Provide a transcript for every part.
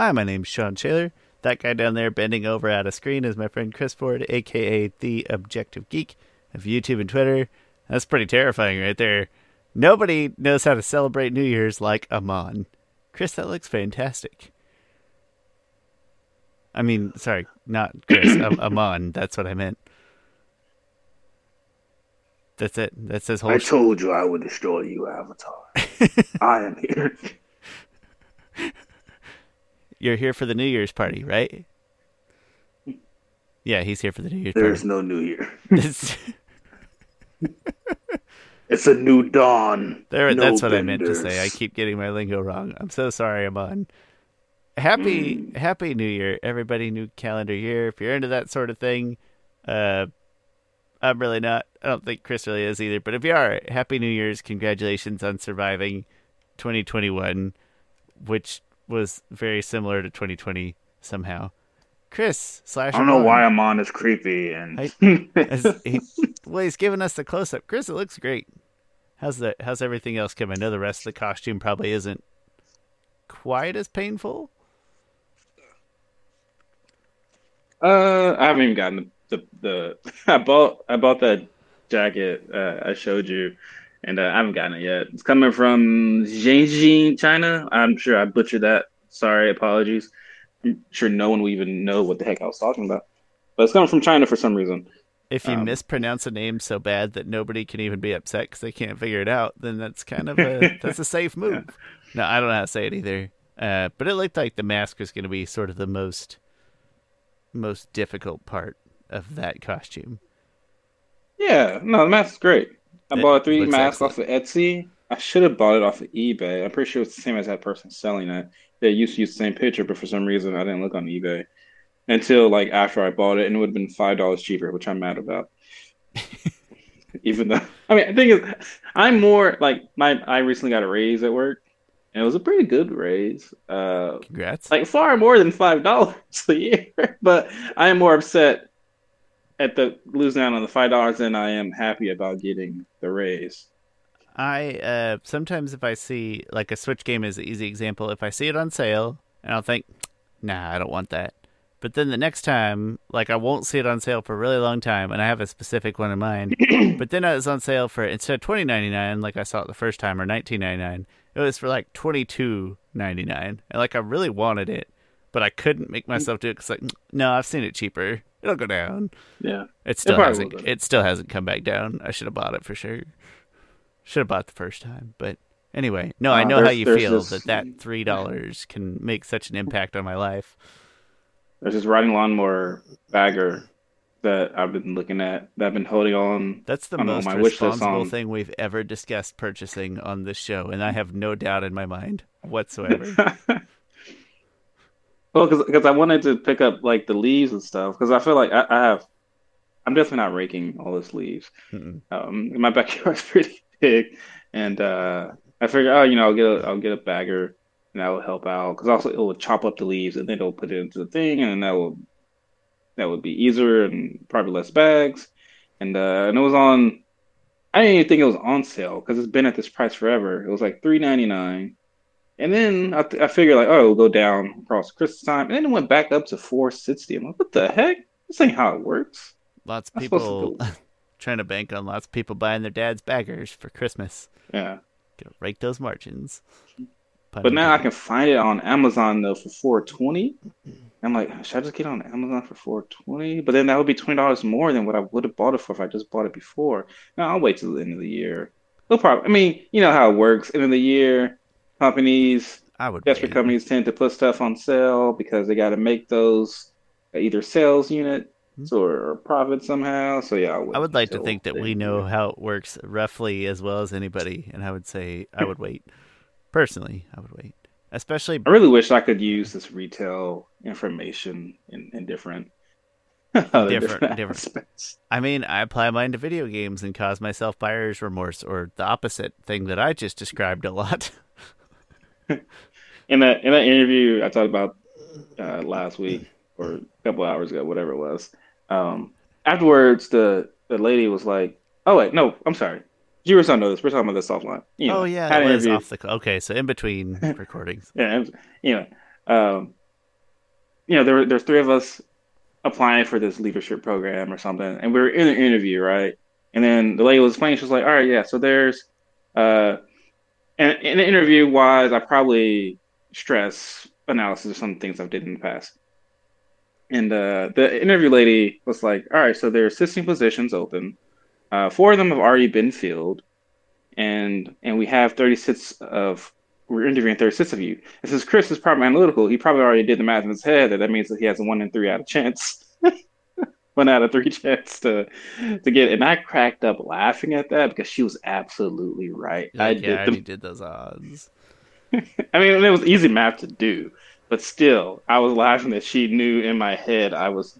Hi, my name's Sean Shaler. That guy down there bending over at a screen is my friend Chris Ford, aka The Objective Geek of YouTube and Twitter. That's pretty terrifying right there. Nobody knows how to celebrate New Year's like Amon. Chris, that looks fantastic. I mean, sorry, not Chris, Amon. That's what I meant. That's it. That's his whole. I told you I would destroy you, Avatar. I am here. You're here for the New Year's party, right? Yeah, he's here for the New Year's There's party. no new year. This- It's a new dawn. There, No that's what I meant to say. I keep getting my lingo wrong. I'm so sorry, Amon. Happy Hmm. Happy New Year, everybody! New calendar year. If you're into that sort of thing, uh, I'm really not. I don't think Chris really is either. But if you are, Happy New Year's! Congratulations on surviving 2021, which was very similar to 2020 somehow. Chris slash. I don't know Amon, why I'm on this creepy and I- as he, well, he's giving us the close up. Chris, it looks great. How's the How's everything else come? I know the rest of the costume probably isn't quite as painful. Uh, I haven't even gotten the the, the I bought I bought that jacket uh, I showed you, and uh, I haven't gotten it yet. It's coming from Jiangxi, China. I'm sure I butchered that. Sorry, apologies. I'm sure no one will even know what the heck I was talking about. But it's coming from China for some reason. If you Um, mispronounce a name so bad that nobody can even be upset because they can't figure it out, then that's kind of a that's a safe move. No, I don't know how to say it either. Uh, but it looked like the mask was going to be sort of the most most difficult part of that costume. Yeah, no, the mask is great. I It bought a 3D looks mask off of Etsy. I should have bought it off of eBay. I'm pretty sure it's the same as that person selling it. They used to use the same picture, but for some reason I didn't look on eBay until like after I bought it, and it would have been five dollars cheaper, which I'm mad about. Even though, I mean, the thing is, I'm more like my. I recently got a raise at work, and it was a pretty good raise. Uh, Congrats. like far more than five dollars a year. But I am more upset at the losing out on the five dollars than I am happy about getting the raise. I uh sometimes if I see like a Switch game is an easy example. If I see it on sale and I'll think, nah, I don't want that. But then the next time, like I won't see it on sale for a really long time, and I have a specific one in mind. but then it was on sale for instead of twenty ninety nine, like I saw it the first time, or nineteen ninety nine, it was for like twenty two ninety nine, and like I really wanted it, but I couldn't make myself do it because like, no, I've seen it cheaper. It'll go down. Yeah. It still probably hasn't. It still hasn't come back down. I should have bought it for sure. Should have bought it the first time, but anyway, no, I Uh, know how you feel this- that that three dollars can make such an impact on my life. There's this riding lawnmower bagger that I've been looking at that I've been holding on. That's the I most my responsible thing we've ever discussed purchasing on this show, and I have no doubt in my mind whatsoever. Well, because I wanted to pick up like the leaves and stuff because I feel like I, I have. I'm definitely not raking all those leaves. Um, my backyard's pretty big, and uh, I figured, oh, you know, I'll get a, I'll get a bagger, and that will help out because also it will chop up the leaves, and then it'll put it into the thing, and that will that would be easier and probably less bags, and uh, and it was on. I didn't even think it was on sale because it's been at this price forever. It was like three ninety nine, and then I, th- I figured like, oh, it'll go down across Christmas time, and then it went back up to four sixty. I'm like, what the heck? This ain't how it works. lots of people to trying to bank on lots of people buying their dad's baggers for Christmas. Yeah. Gotta rake those margins. Pun But now I can find it on Amazon though for four twenty. I'm like, should I just get it on Amazon for four twenty? But then that would be twenty dollars more than what I would have bought it for if I just bought it before. Now I'll wait till the end of the year. No problem. I mean, you know how it works. End of the year, companies, I would desperate companies tend to put stuff on sale because they got to make those either sales units or profit somehow. So yeah, wait Hmm. I would like to think that we end of the know how it works roughly as well as anybody, and I would say I would wait. Personally, I would wait, especially I really wish I could use this retail information in, in different, other Different- different. aspects. I mean, I apply mine to video games and cause myself buyer's remorse, or the opposite thing that I just described a lot. In that in that interview I talked about uh, last week or a couple hours ago, whatever it was. Um, afterwards, the the lady was like, "Oh wait, no, I'm sorry. Viewers don't know this. We're talking about this offline." You know, oh yeah, that was interview. off the. Okay, so in between recordings. Yeah, you know, um, you know, there were there's three of us applying for this leadership program or something, and we were in an interview, right? And then the lady was explaining, she was like, "All right, yeah, so there's, uh, and in the interview wise, I probably stress analysis of some things I've did in the past." And uh, the interview lady was like, "All right, so there are 16 positions open. Uh, four of them have already been filled, and and we have 36 of we're interviewing 36 of you. And since Chris is probably analytical, he probably already did the math in his head that that means that he has a one in three out of chance, one out of three chance to to get. And I cracked up laughing at that because she was absolutely right. You're I like, did yeah, I the did those odds. I mean, it was easy math to do, but still, I was laughing that she knew in my head I was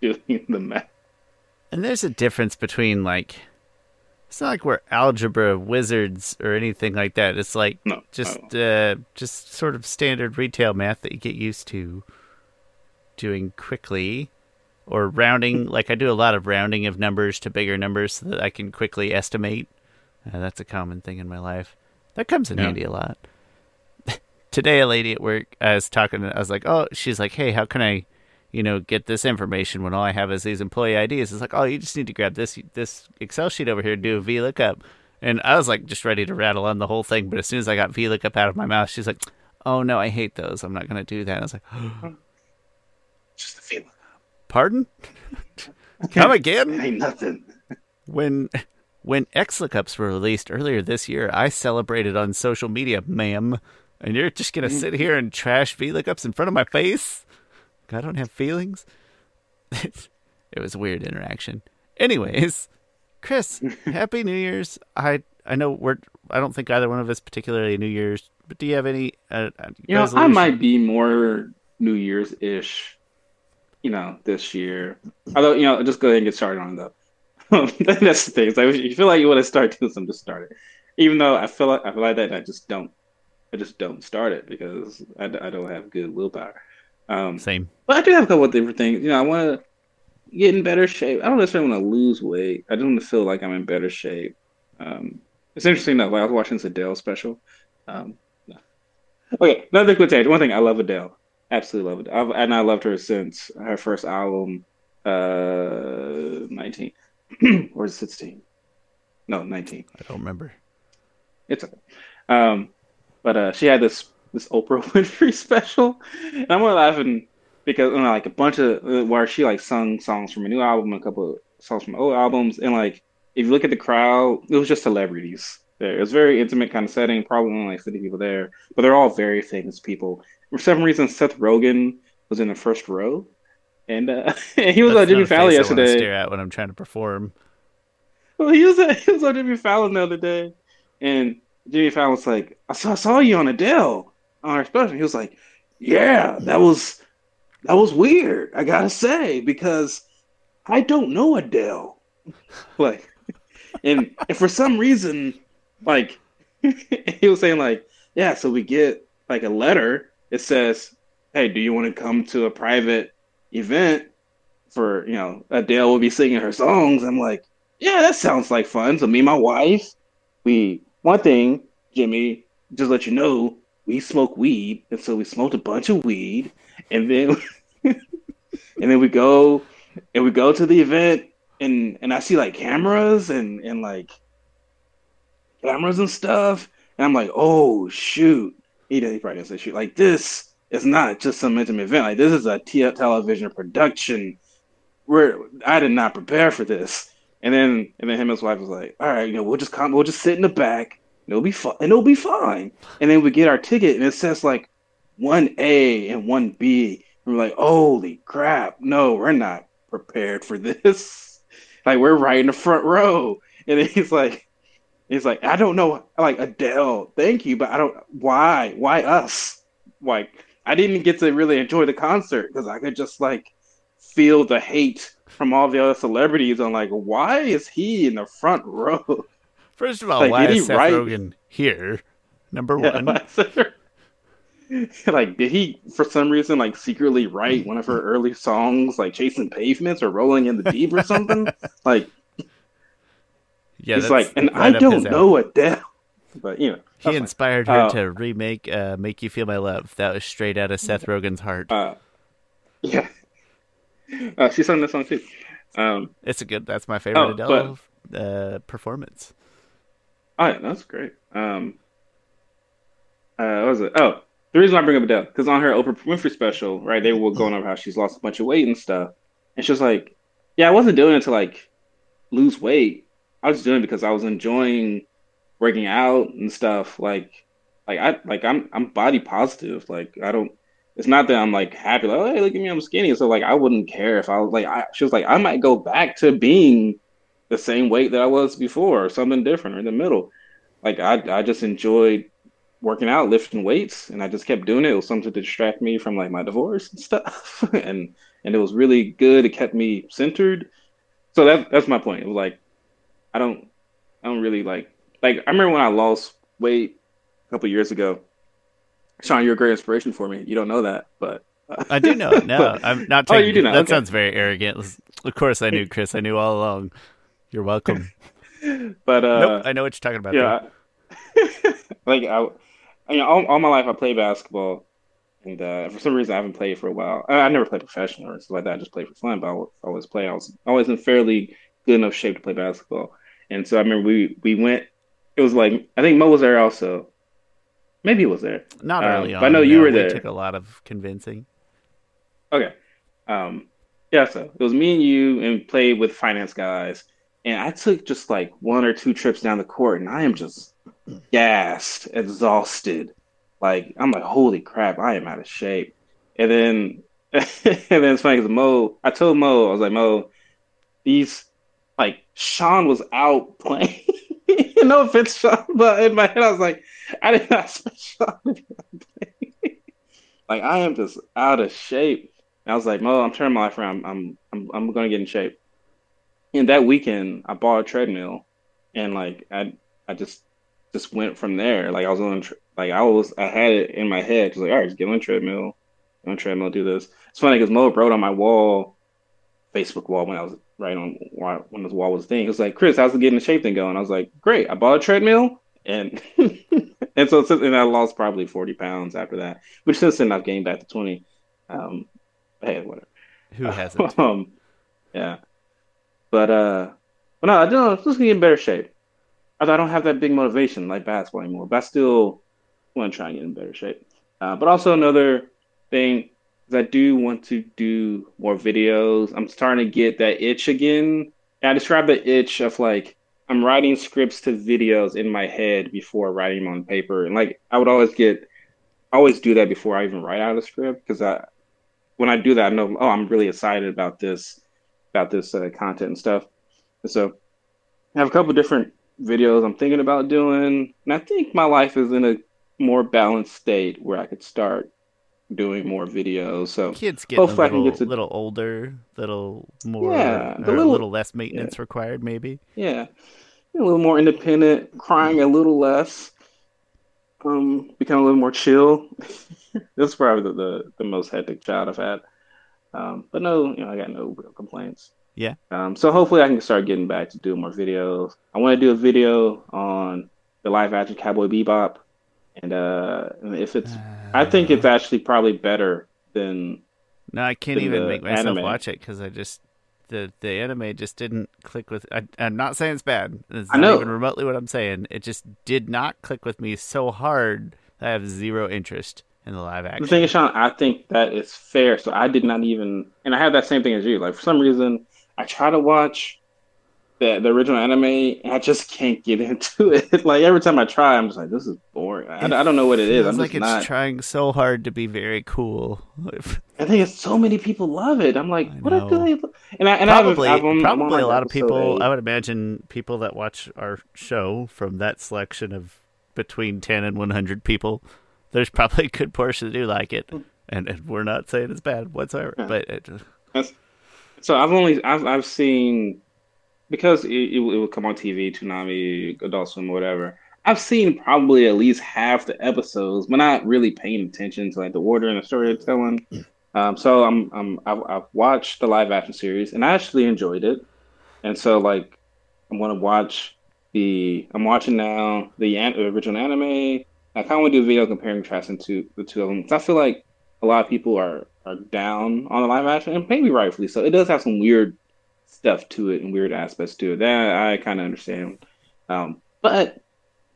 doing the math. And there's a difference between like it's not like we're algebra wizards or anything like that. It's like No, just uh, just sort of standard retail math that you get used to doing quickly or rounding like I do a lot of rounding of numbers to bigger numbers so that I can quickly estimate. Uh, that's a common thing in my life. That comes in Yeah. handy a lot. Today a lady at work I was talking I was like, "Oh, she's like, "Hey, how can I you know, get this information when all I have is these employee IDs. It's like, oh, you just need to grab this this Excel sheet over here and do a VLOOKUP. And I was like, just ready to rattle on the whole thing. But as soon as I got VLOOKUP out of my mouth, she's like, oh no, I hate those. I'm not going to do that. I was like, Just the feeling. Pardon? Come again? Ain't nothing. When when XLOOKUPs were released earlier this year, I celebrated on social media, ma'am. And you're just going to sit here and trash VLOOKUPs in front of my face? I don't have feelings. it was a weird interaction. Anyways, Chris, happy New Year's. I I know we're I don't think either one of us particularly New Year's, but do you have any uh, uh, You know, I might be more New Year's ish, you know, this year. Although, you know, just go ahead and get started on it though. That's the thing. It's like, if you feel like you want to start doing something, just start it. Even though I feel like I feel like that, I just don't. I just don't start it because I, I don't have good willpower. Um, Same. but I do have a couple of different things. You know, I want to get in better shape. I don't necessarily want to lose weight. I just want to feel like I'm in better shape. Um, it's interesting though. Like I was watching this Adele special. Um, okay, another quick tangent. One thing, I love Adele. Absolutely love it. I've, and I loved her since her first album, uh, 19 or 16? No, 19. I don't remember. It's okay. Um, but uh, she had this this Oprah Winfrey special, and I'm only laughing because you know, like a bunch of uh, where she like sung songs from a new album, a couple of songs from old albums, and like if you look at the crowd, it was just celebrities there. It was a very intimate kind of setting, probably only like 50 people there, but they're all very famous people. For some reason, Seth Rogen was in the first row, and uh, he was That's on Jimmy not a face Fallon I stare at when I'm trying to perform. Well, he was at, he was on Jimmy Fallon the other day, and Jimmy Fallon was like, "I saw, I saw you on Adele on our special." He was like, "Yeah, that was that was weird. I gotta say because I don't know Adele." like, and and for some reason, like he was saying, like, "Yeah, so we get like a letter. It says, "Hey, do you want to come to a private event for you know Adele will be singing her songs?" I'm like yeah, that sounds like fun. So me and my wife, we one thing, Jimmy, just let you know, we smoke weed, and so we smoked a bunch of weed, and then and then we go and we go to the event, and and I see like cameras and and like cameras and stuff, and I'm like, oh shoot, he, probably didn't say. Like this is not just some intimate event. Like this is a television production. Where I did not prepare for this. And then and then him and his wife was like, all right, you know, we'll just come, we'll just sit in the back, and it'll be fun, and it'll be fine. And then we get our ticket, and it says like one A and one B. And we're like, holy crap, no, we're not prepared for this. Like we're right in the front row. And he's like, he's like, I don't know, like Adele, thank you, but I don't. Why? Why us? Like I didn't get to really enjoy the concert because I could just like feel the hate from all the other celebrities on like why is he in the front row? First of all, Like, why is he Seth write- Rogen here? Number Yeah, one. like did he for some reason like secretly write one of her early songs like chasing pavements or rolling in the deep or something? like yeah, he's like, and right I don't alley. know Adele, but you know He inspired her Uh, to remake uh, "Make You Feel My Love." That was straight out of Seth Rogen's heart. Uh, Yeah. Uh, she sung this song too. Um, It's a good. That's my favorite Oh, Adele uh, performance. oh, yeah, that's great. Um, uh, what was it? Oh, the reason I bring up Adele because on her Oprah Winfrey special, right, they were going over how she's lost a bunch of weight and stuff, and she was like, "Yeah, I wasn't doing it to like lose weight. I was doing it because I was enjoying working out and stuff. Like, like I like I'm I'm body positive. Like I don't. It's not that I'm like happy. Like, oh, hey, look at me, I'm skinny. So like I wouldn't care if I was like. I, she was like, I might go back to being the same weight that I was before, or something different, or in the middle. Like I I just enjoyed working out, lifting weights, and I just kept doing it. It was something to distract me from like my divorce and stuff, and and it was really good. It kept me centered. So that that's my point. It was like I don't I don't really like like I remember when I lost weight a couple years ago. Sean, you're a great inspiration for me. You don't know that, but I do know it. No, But- I'm not. Oh, you do know, That okay. sounds very arrogant. Of course, I knew Chris. I knew all along. You're welcome. but uh, nope, I know what you're talking about. yeah, like I, I mean, all, all my life I played basketball, and uh, for some reason I haven't played for a while. I, I never played professional or stuff like that. I just played for fun, but I always play. I was always in fairly good enough shape to play basketball, and so I remember we we went. It was like I think Mo was there also. Maybe it was there. Not Um, early on. but I know you no, were we there. Took a lot of convincing. Okay. Um, yeah, so it was me and you and played with finance guys. And I took just like one or two trips down the court and I am just gassed, exhausted. Like I'm like, holy crap, I am out of shape. And then and then it's funny because Mo, I told Mo, I was like, Mo, these Sean was out playing. no offense, Sean, but in my head I was like, I did not expect Sean to be out playing. like I am just out of shape. And I was like, Mo, I'm turning my life around. I'm I'm I'm gonna get in shape. And that weekend, I bought a treadmill, and like I I just just went from there. Like I was on like I was I had it in my head. Just like all right, just get on a treadmill, get on treadmill, do this. It's funny because Mo wrote on my wall, Facebook wall when I was right on when the wall was thing. It was like, Chris, how's the getting in shape thing going? I was like, great. I bought a treadmill, and and so since and I lost probably forty pounds after that. Which since then I've gained back to twenty. Um, hey, whatever. Who hasn't? um, yeah, but uh, but no, I don't. I'm just gonna get in better shape. I I don't have that big motivation like basketball anymore, but I still want to try and get in better shape. Uh, but also another thing I do want to do more videos. I'm starting to get that itch again. I describe the itch of like I'm writing scripts to videos in my head before writing them on paper, and like I would always get, I always do that before I even write out a script because I when I do that, I know, oh, I'm really excited about this, about this uh, content and stuff. And so I have a couple different videos I'm thinking about doing, and I think my life is in a more balanced state where I could start doing more videos. So Kids getting a Hopefully I can little, get to- little older, little more, Yeah, the or little- a little less maintenance required, maybe. yeah, a little more independent, crying a little less, um, become a little more chill. That's probably the, the, the most hectic child I've had. Um, but no, you know, I got no real complaints. Yeah. Um, so hopefully I can start getting back to doing more videos. I want to do a video on the live action Cowboy Bebop, and uh, if it's, I think it's actually probably better than No, I can't even make myself anime. watch it because I just the the anime just didn't click with. I, I'm not saying it's bad. It's I not know. even remotely what I'm saying. It just did not click with me so hard that I have zero interest in the live action. The thing is, Sean, I think that is fair. So I did not even, and I have that same thing as you. Like for some reason, I try to watch the the original anime, I just can't get into it. like every time I try, I'm just like, this is boring. I, I don't know what it is. I'm like it's not. trying so hard to be very cool. I think it's so many people love it. I'm like, I what do they? And I and probably, I haven't, I'm, I'm on, probably a lot of people. eight. I would imagine people that watch our show from that selection of between ten and one hundred people. There's probably a good portion that do like it, and, and we're not saying it's bad whatsoever. Yeah. But it, so I've only I've I've seen because it, it, it would come on TV, Toonami, Adult Swim, whatever. I've seen probably at least half the episodes, but not really paying attention to like the order and the storytelling. Um, so I'm I'm I've, I've watched the live action series and I actually enjoyed it, and so like I'm gonna watch the I'm watching now the an, original anime. I kind of want to do a video comparing contrasting to the two of them I feel like a lot of people are are down on the live action, and maybe rightfully so. It does have some weird stuff to it and weird aspects to it. That I kind of understand. Um, but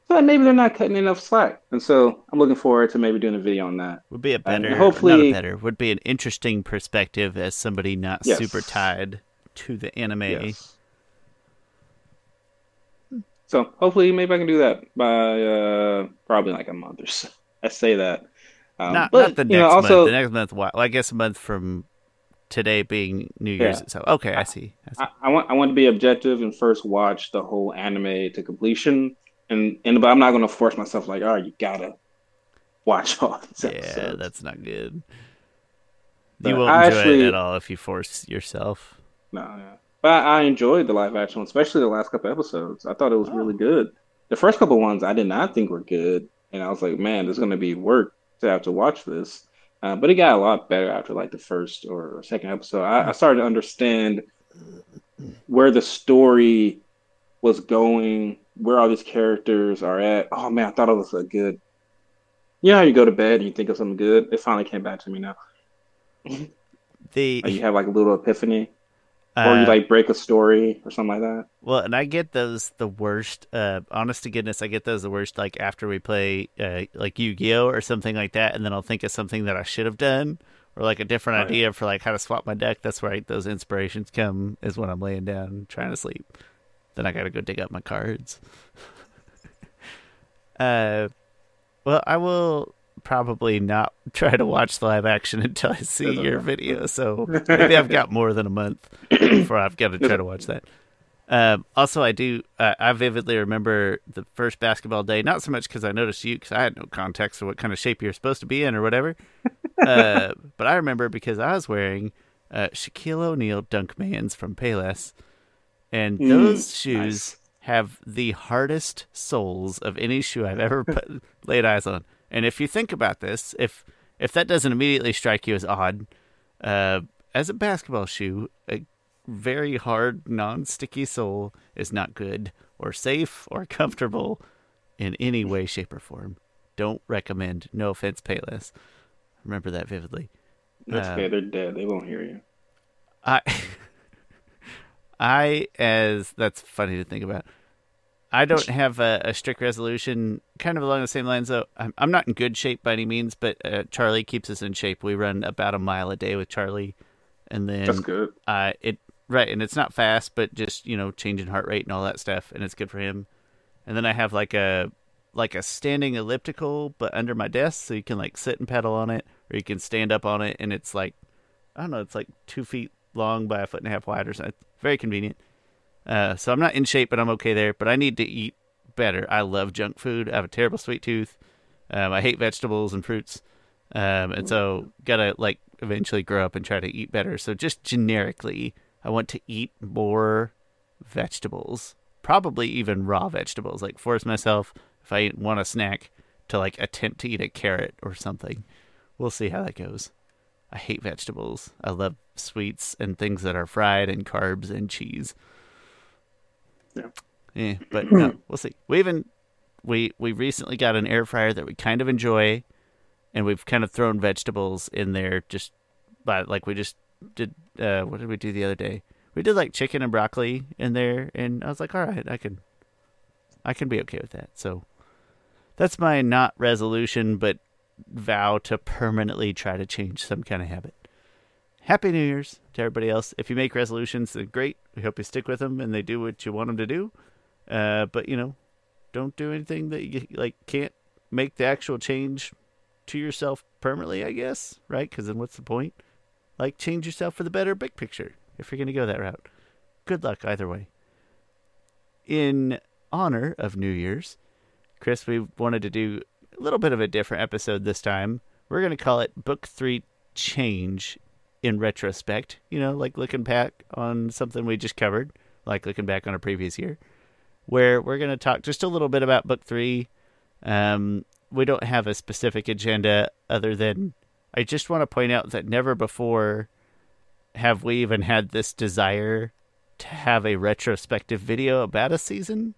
but maybe they're not cutting enough slack, and so I'm looking forward to maybe doing a video on that. Would be a And better, hopefully- not a better, would be an interesting perspective as somebody not Yes. super tied to the anime. Yes. So hopefully, maybe I can do that by uh, probably like a month or so. I say that. Um, not, but, not the next know, also, month. The next month, well, I guess a month from today being New Year's. Yeah. So okay, I see. I see. I, I want I want to be objective and first watch the whole anime to completion, and and but I'm not going to force myself like, oh, you gotta watch all yeah, episodes. that's not good. But you won't I enjoy actually- it at all if you force yourself. No, yeah. But I, I enjoyed the live action, especially the last couple episodes. I thought it was really oh. good. The first couple ones I did not think were good, and I was like, man, there's going to be work to have to watch this. Uh, but it got a lot better after like the first or second episode. I, I started to understand where the story was going, where all these characters are at. Oh man, I thought it was a good. You know how you go to bed and you think of something good? It finally came back to me now. The you have like a little epiphany, or you uh, like break a story or something like that. Well, and I get those the worst. Uh, honest to goodness, I get those the worst. Like after we play, uh, like Yu Gi Oh or something like that, and then I'll think of something that I should have done, or like a different Right. idea for like how to swap my deck. That's where I, those inspirations come. Is when I'm laying down trying to sleep. Then I got to go dig up my cards. uh, well, I will probably not try to watch the live action until I see your video. So maybe I've got more than a month before I've got to try to watch that. Um, also, I do. Uh, I vividly remember the first basketball day. Not so much because I noticed you, because I had no context of what kind of shape you're supposed to be in or whatever. uh, but I remember because I was wearing uh, Shaquille O'Neal Dunkmans from Payless, and Mm, those shoes nice. have the hardest soles of any shoe I've ever put, laid eyes on. And if you think about this, if if that doesn't immediately strike you as odd, uh, as a basketball shoe, a very hard, non-sticky sole is not good or safe or comfortable in any way, shape, or form. Don't recommend. No offense, Payless. Remember that vividly. That's Uh, okay. They're dead. They won't hear you. I, I as that's funny to think about. I don't have a, a strict resolution. Kind of along the same lines, though. I'm, I'm not in good shape by any means, but uh, Charlie keeps us in shape. We run about a mile a day with Charlie, and then That's good. uh, it right, and it's not fast, but just you know, changing heart rate and all that stuff, and it's good for him. And then I have like a like a standing elliptical, but under my desk, so you can like sit and pedal on it, or you can stand up on it, and it's like I don't know, it's like two feet long by a foot and a half wide or something. Very convenient. Uh, so I'm not in shape, but I'm okay there. But I need to eat better. I love junk food. I have a terrible sweet tooth. Um, I hate vegetables and fruits. Um, and so gotta like eventually grow up and try to eat better. So just generically, I want to eat more vegetables, probably even raw vegetables. Like force myself if I want a snack to like attempt to eat a carrot or something. We'll see how that goes. I hate vegetables. I love sweets and things that are fried and carbs and cheese. Yeah. Yeah, but no, we'll see. We even we we recently got an air fryer that we kind of enjoy, and we've kind of thrown vegetables in there just by like we just did. Uh, what did we do the other day? We did like chicken and broccoli in there, and I was like, all right, I can, I can be okay with that. So that's my not resolution, but vow to permanently try to change some kind of habit. Happy New Year's to everybody else. If you make resolutions, then great. We hope you stick with them and they do what you want them to do. Uh, but you know, don't do anything that you like can't make the actual change to yourself permanently. I guess right? Because then what's the point? Like change yourself for the better, big picture. If you're gonna go that route, good luck either way. In honor of New Year's, Chris, we wanted to do a little bit of a different episode this time. We're going to call it Book 3 Change in retrospect. You know, like looking back on something we just covered, like looking back on a previous year, where we're going to talk just a little bit about Book 3. Um, we don't have a specific agenda other than I just want to point out that never before have we even had this desire to have a retrospective video about a season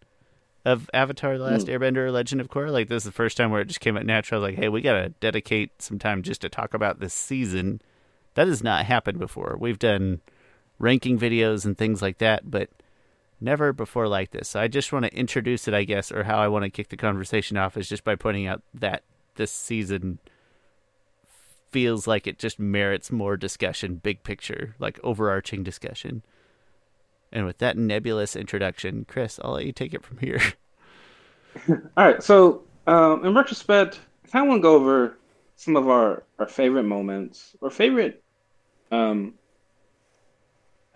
of Avatar: The Last Airbender: or Legend of Korra. Like this is the first time where it just came out natural. Like, hey, we gotta dedicate some time just to talk about this season, That has not happened before. We've done ranking videos and things like that, but never before like this. So I just want to introduce it, I guess, or how I want to kick the conversation off is just by pointing out that this season feels like it just merits more discussion, big picture, like overarching discussion. And with that nebulous introduction, Chris, I'll let you take it from here. All right. So, um, in retrospect, I want to go over some of our, our favorite moments or favorite um,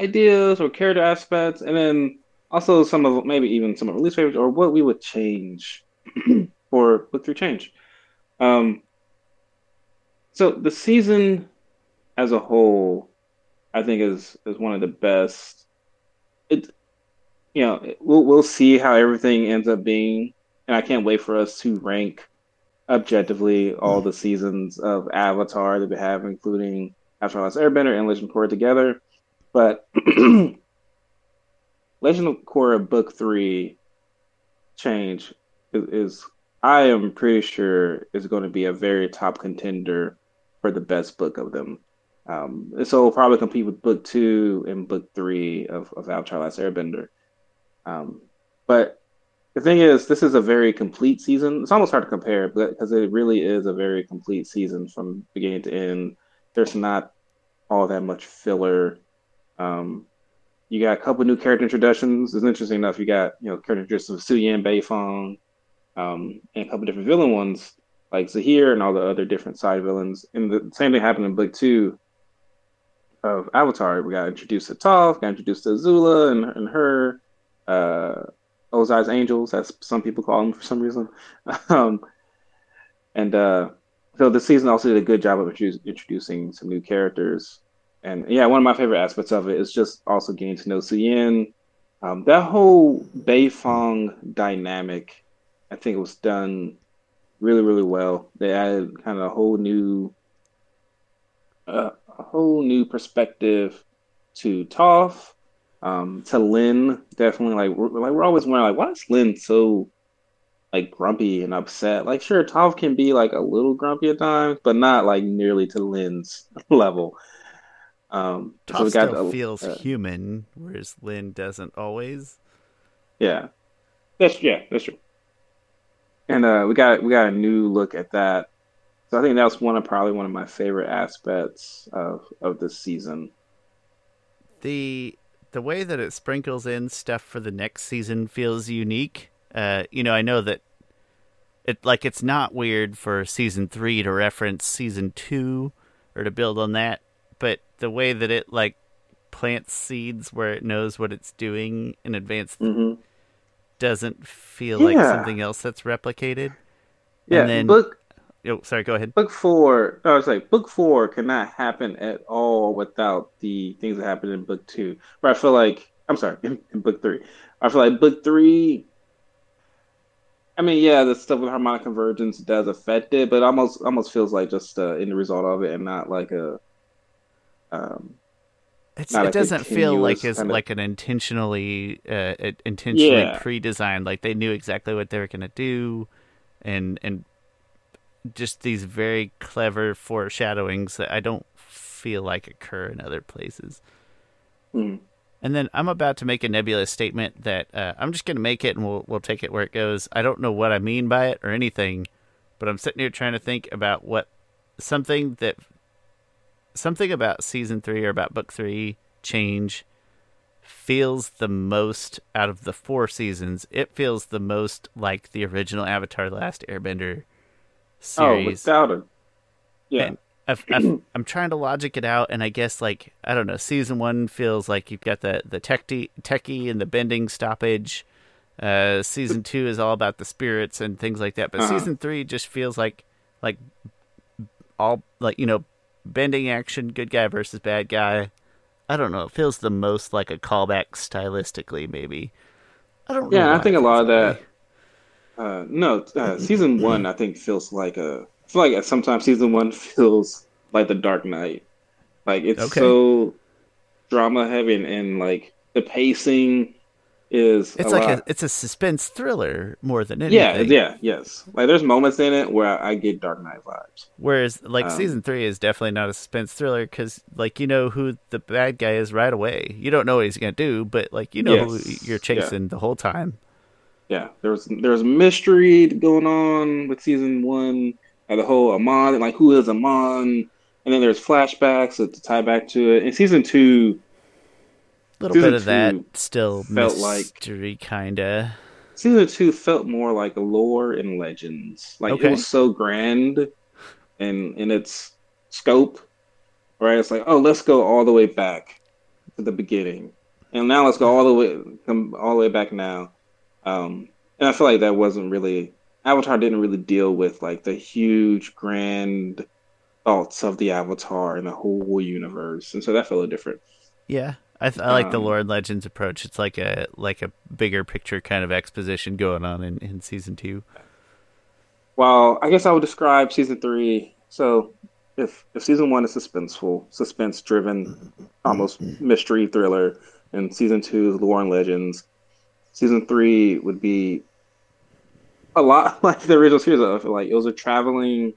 ideas or character aspects, and then also some of maybe even some of our least favorites or what we would change for book three change. Um, so the season as a whole, I think is is one of the best. It, you know, we'll we'll see how everything ends up being, and I can't wait for us to rank objectively all the seasons of Avatar that we have, including Avatar: Last Airbender and Legend of Korra together. But Legend of Korra Book Three change is, is I am pretty sure is going to be a very top contender for the best book of them. Um, so it'll probably compete with book two and book three of, of Avatar Last Airbender. Um, but the thing is, this is a very complete season. It's almost hard to compare because it really is a very complete season from beginning to end. There's not all that much filler. Um, you got a couple new character introductions. It's interesting enough. You got you know character introductions of Suyin, Beifong, um, and a couple different villain ones like Zahir and all the other different side villains. And the same thing happened in book two of Avatar. We got introduced to Toph, got introduced to Azula and, and her, uh, Ozai's Angels, as some people call them for some reason. um, and uh, so the season also did a good job of introducing some new characters. And yeah, one of my favorite aspects of it is just also getting to know Suyin. Um, that whole Beifong dynamic, I think it was done really, really well. They added kind of a whole new, uh, a whole new perspective to Toph, um, to Lin. Definitely, like we're, like we're always wondering, like, why is Lin so like grumpy and upset? Like, sure, Toph can be like a little grumpy at times, but not like nearly to Lin's level. Um, Toph so still the, feels uh, human, whereas Lin doesn't always. Yeah, that's yeah, that's true and uh, we got we got a new look at that. So I think that's one of probably one of my favorite aspects of of this season. The the way that it sprinkles in stuff for the next season feels unique. Uh, you know, I know that it like it's not weird for season three to reference season two or to build on that, but the way that it like plants seeds where it knows what it's doing in advance mm-hmm doesn't feel yeah. like something else that's replicated. Yeah, and then, book. Oh, sorry. Go ahead. Book four. I was like, book four cannot happen at all without the things that happened in book two. But I feel like I'm sorry, in, in book three. I feel like book three. I mean, yeah, the stuff with harmonic convergence does affect it, but almost almost feels like just uh, in the result of it, and not like a um, it's, it doesn't feel like it's like an intentionally uh, intentionally yeah. pre-designed. Like they knew exactly what they were gonna do, and and just these very clever foreshadowings that I don't feel like occur in other places. Mm. And then I'm about to make a nebulous statement that uh, I'm just gonna make it, and we'll we'll take it where it goes. I don't know what I mean by it or anything, but I'm sitting here trying to think about what something that something about season three or about book three change feels the most out of the four seasons. It feels the most like the original Avatar: The Last Airbender series. Oh, without it, yeah. And I've, I've, I'm trying to logic it out, and I guess like I don't know. Season one feels like you've got the the techie, techie and the bending stoppage. Uh, season two is all about the spirits and things like that, but uh-huh. season three just feels like like all like you know bending action, good guy versus bad guy. I don't know. It feels the most like a callback stylistically, maybe. I don't. Yeah, I think a lot of that. Uh, no, uh, season one I think feels like a. I feel like sometimes season one feels like the Dark Knight. Like it's okay. so drama heavy and, and like the pacing is It's a like lot- a it's a suspense thriller more than anything. yeah, yeah, yes. Like there's moments in it where I get Dark Knight vibes. Whereas like Um, season three is definitely not a suspense thriller because like you know who the bad guy is right away. You don't know what he's gonna do, but like you know Yes. who you're chasing the whole time. Yeah, there was there was mystery going on with season one. and the whole Amon, like who is Amon, and then there's flashbacks to, tie back to it. In season two, A little bit of that still felt like- mystery kinda. season two felt more like lore and legends. Like Okay. it was so grand and in its scope, right? It's like, oh, let's go all the way back to the beginning, and now let's go all the way come all the way back now. Um, and I feel like that wasn't really Avatar didn't really deal with like the huge grand thoughts of the Avatar and the whole universe, and so that felt a different. Yeah, I th- I like the Um, lore and legends approach. It's like a like a bigger picture kind of exposition going on in, in season two. Well, I guess I would describe season three. So, if if season one is suspenseful, suspense driven, almost mystery thriller, and season two is lore and legends, season three would be a lot like the original series. I feel like it was a traveling, it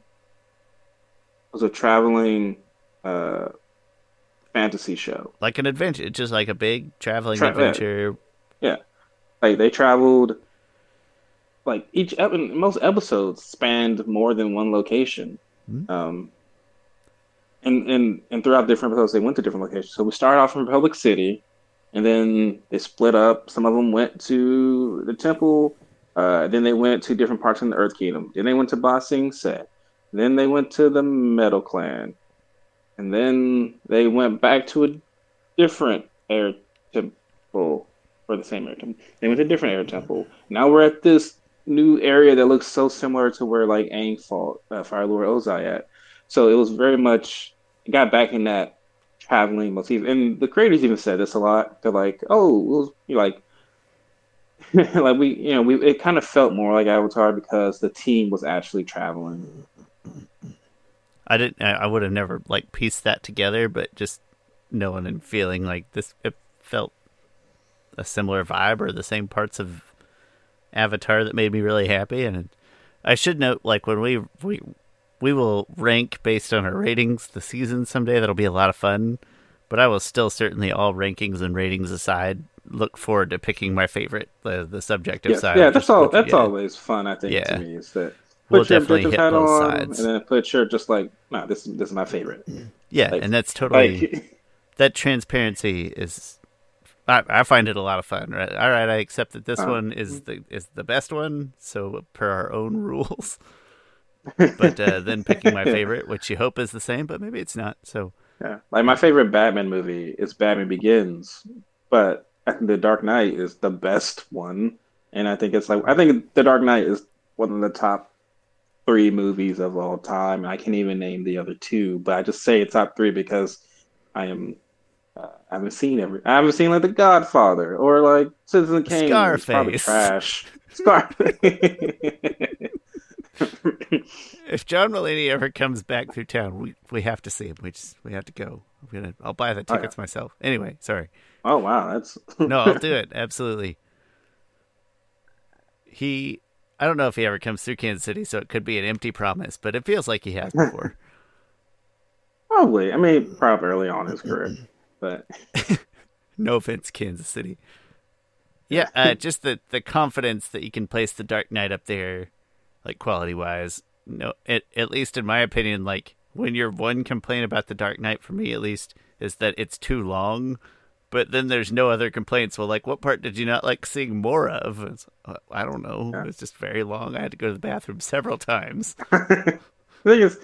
was a traveling uh, fantasy show. Like an adventure, It's just like a big traveling Tra- yeah. adventure. Like they traveled, like each ep- most episodes spanned more than one location. Hmm. Um, and and and throughout different episodes, they went to different locations. So we started off in Republic City, and then they split up. Some of them went to the temple. Uh, then they went to different parts in the Earth Kingdom. Then they went to Ba Sing Se. Then they went to the Metal Clan, and then they went back to a different air temple or the same air temple. They went to a different air temple. Now we're at this new area that looks so similar to where like Aang fought uh, Fire Lord Ozai at. So it was very much it got back in that traveling motif. And the creators even said this a lot. They're like, oh, you like like we you know we it kind of felt more like Avatar because the team was actually traveling. I didn't. I would have never like pieced that together, but just knowing and feeling like this, it felt a similar vibe or the same parts of Avatar that made me really happy. And I should note, like when we we we will rank based on our ratings the season someday. That'll be a lot of fun. But I will still certainly, all rankings and ratings aside, look forward to picking my favorite, the the subjective Yeah, side. yeah, that's all. That's yeah. always fun. I think Yeah. to me is that We'll your objective hit hat both on, sides. and then put your just like, no, this this is my favorite. Yeah, like- and that's totally Like, that transparency is I, I find it a lot of fun right all right i accept that this Uh, one is the is the best one so per our own rules but uh, then picking my favorite which you hope is the same but maybe it's not so Yeah, like my favorite Batman movie is Batman Begins, but I think The Dark Knight is the best one, and I think it's like I think The Dark Knight is one of the top three movies of all time. I can't even name the other two, but I just say it's top three because I am. Uh, I haven't seen every. I haven't seen like The Godfather or like Citizen Kane. It's probably trash. Scarface. if john mulaney ever comes back through town we we have to see him. We just we have to go. I'm gonna i'll buy the Oh, yeah. tickets myself. Anyway sorry. Oh wow, that's no i'll do it. Absolutely. He i don't know if he ever comes through kansas city so it could be an empty promise but it feels like he has before. Probably. I mean, probably early on in his career, but No offense, Kansas City. Yeah, uh, just the the confidence that you can place the Dark Knight up there, like quality wise. No, at at least in my opinion, like when your one complaint about the Dark Knight for me at least is that it's too long. But then there's no other complaints. Well, like what part did you not like seeing more of? It's, uh, I don't know. Yeah. It's just very long. I had to go to the bathroom several times, the thing is,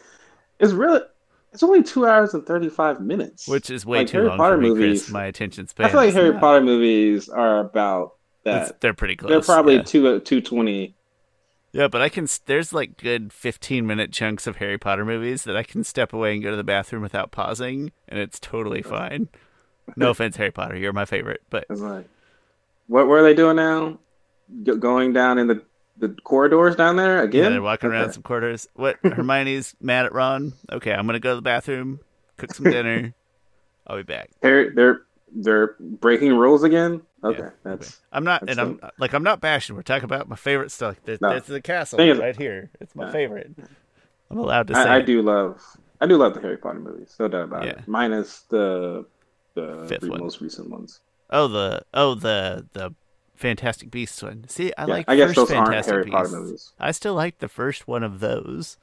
it's really it's only two hours and thirty five minutes, which is way Like, too Harry long Potter for me, movies- Chris. My attention span. I feel like Harry not- Potter movies are about it's- that. They're pretty close. They're probably yeah. two two twenty. Yeah, but I can. There's like good 15 minute chunks of Harry Potter movies that I can step away and go to the bathroom without pausing, and it's totally fine. No offense, Harry Potter, you're my favorite, but like, what were they doing now? Go- going down in the the corridors down there again? yeah, they're walking around some quarters. What? Hermione's mad at Ron. Okay, I'm gonna go to the bathroom, cook some dinner. I'll be back. Harry, they're they're breaking rules again. Okay, Yeah, that's I'm not, That's and I'm like, I'm not bashing. We're talking about my favorite stuff. This, No. is the castle Thing is- right here. It's my favorite. I'm allowed to say. I, I do love I do love the Harry Potter movies. No doubt about Yeah. it. Minus the the Fifth one. most recent ones. Oh, the oh the the Fantastic Beasts one. See, I Yeah, like. I guess those aren't Fantastic Harry Potter Beasts. movies. I still like the first one of those.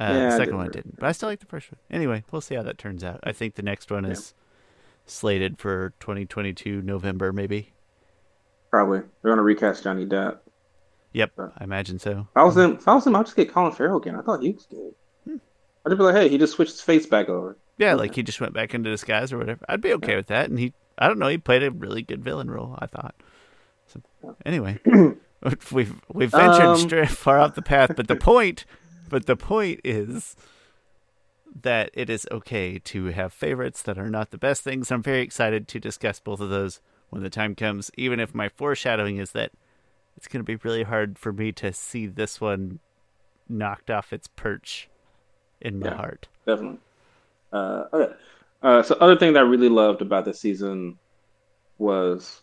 Uh, Yeah, the second didn't one I didn't, but I still like the first one. Anyway, we'll see how that turns out. I think the next one Yeah. Slated for 2022 November, maybe. Probably they're gonna recast Johnny Depp. Yep, Yeah. I imagine so. If I was him, if I was him, I'd just get Colin Farrell again. I thought he was good. Hmm. I'd be like, hey, he just switched his face back over. Yeah, Okay. like he just went back into disguise or whatever. I'd be okay with that. And he, I don't know, he played a really good villain role. I thought. So anyway, we've we've ventured Um, far off the path, but the point, but the point is that it is okay to have favorites that are not the best things. I'm very excited to discuss both of those when the time comes. Even if my foreshadowing is that it's going to be really hard for me to see this one knocked off its perch in my Yeah. heart. Definitely. Uh, okay. Uh, so other thing that I really loved about this season was,